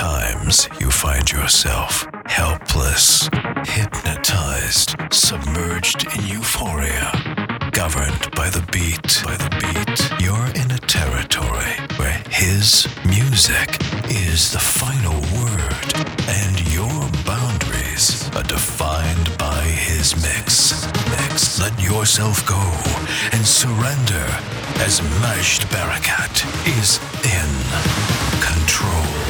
Sometimes you find yourself helpless, hypnotized, submerged in euphoria, governed by the beat, by the beat. You're in a territory where his music is the final word, and your boundaries are defined by his mix. Mix. Let yourself go and surrender as Majd Barakat is in control.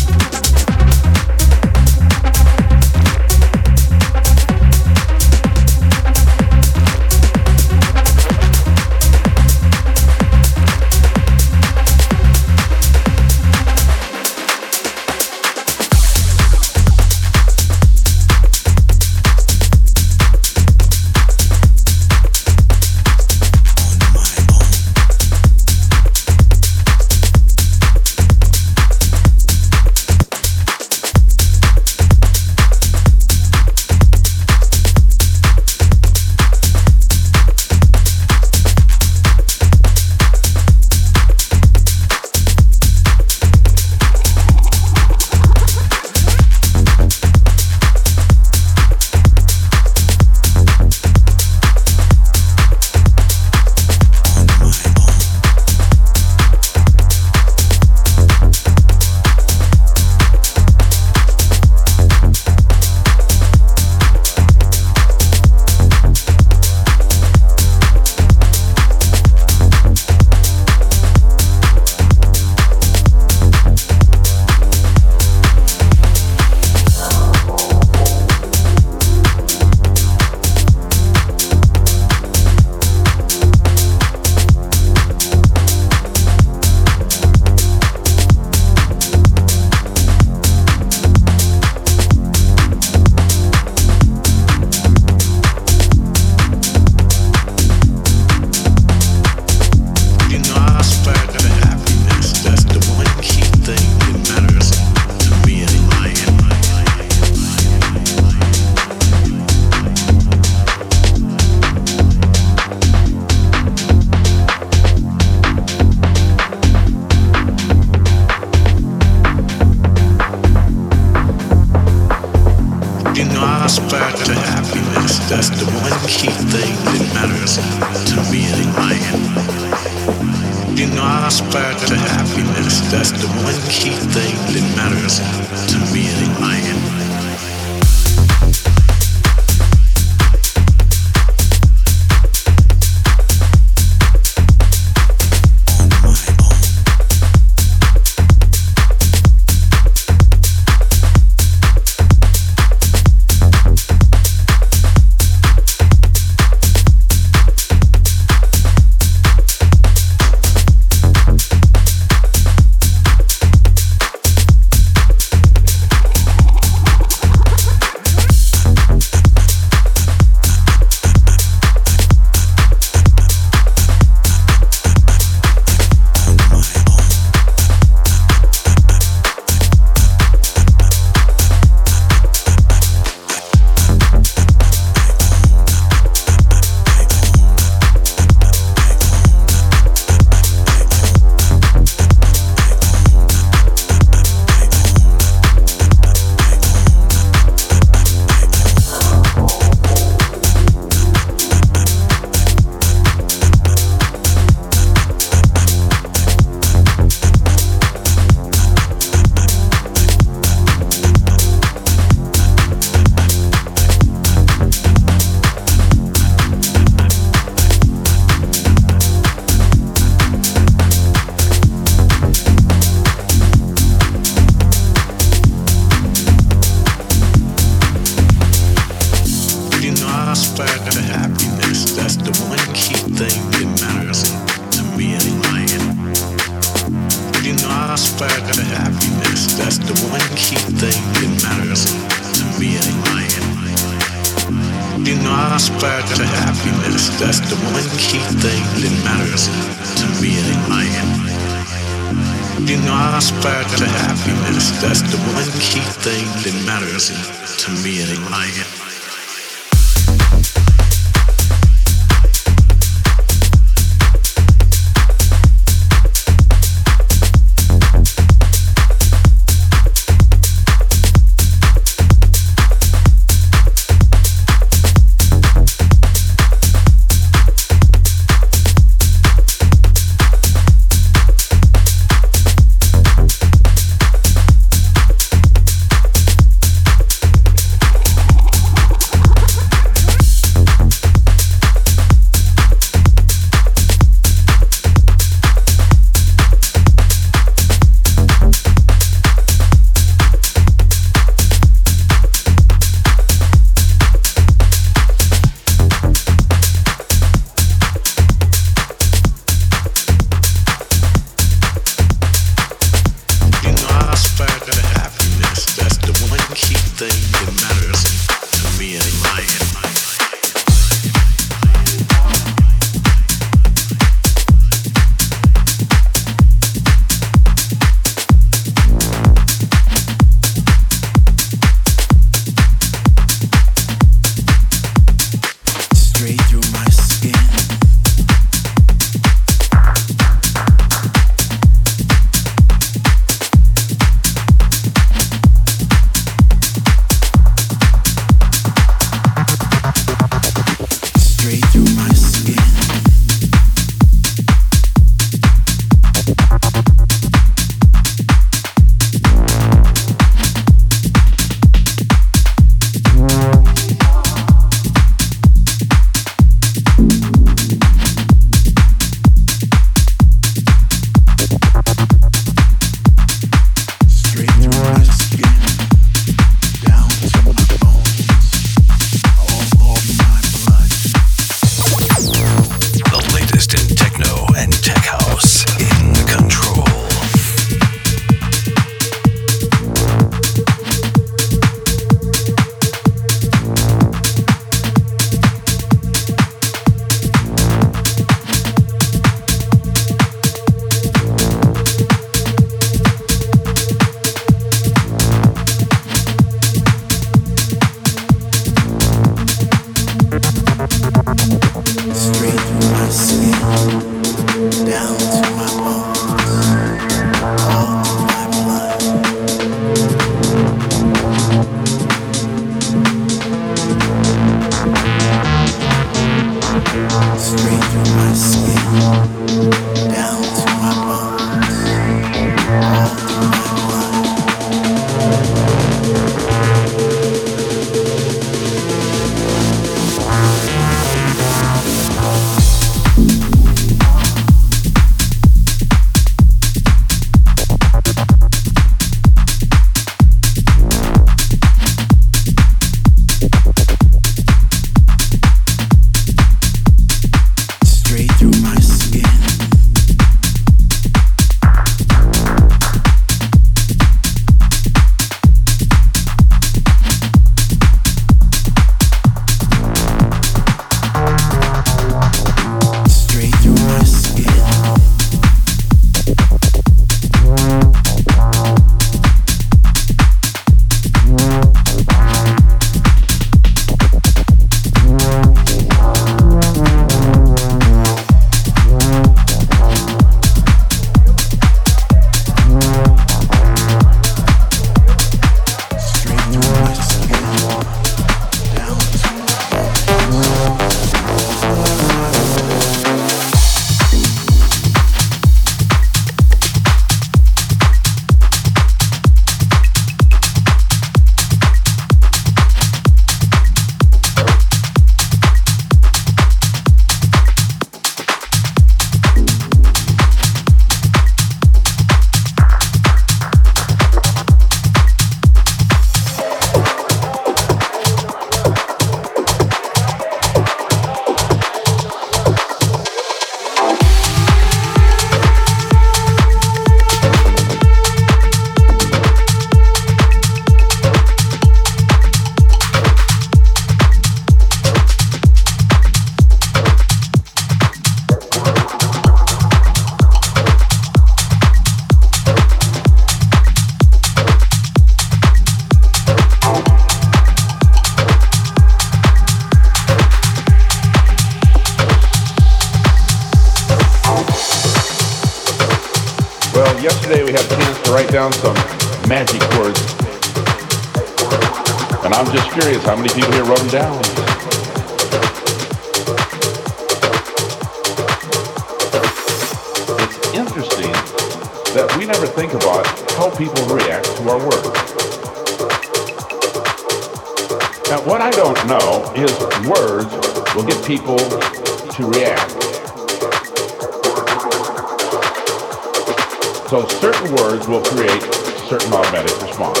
Certain automatic response.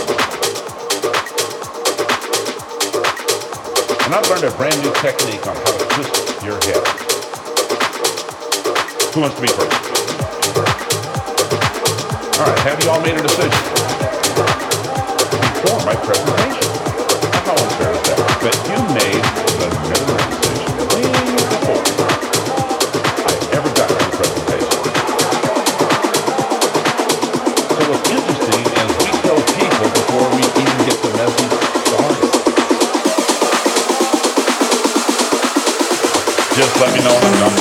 And I've learned a brand new technique on how to twist your head. Who wants to be first? All right, have you all made a decision? Before my presentation. How unfair is that? But you made the Just let me know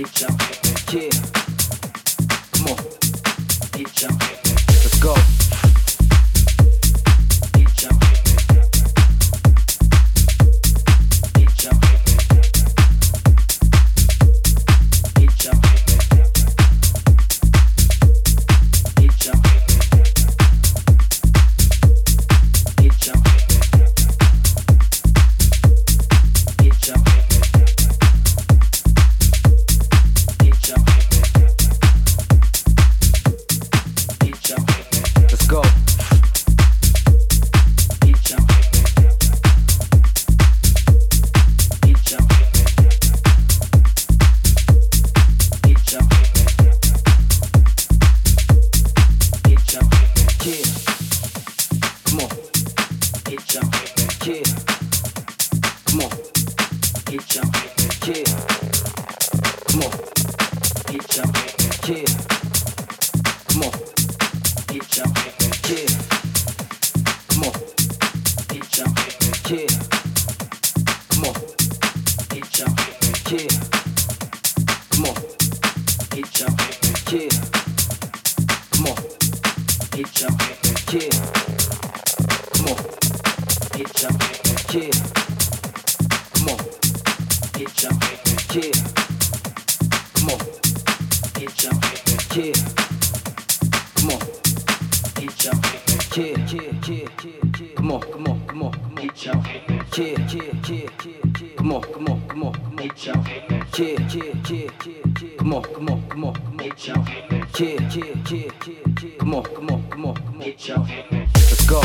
Get. Yeah. Come on. Get down. Let's go. come on, come on. Let's go.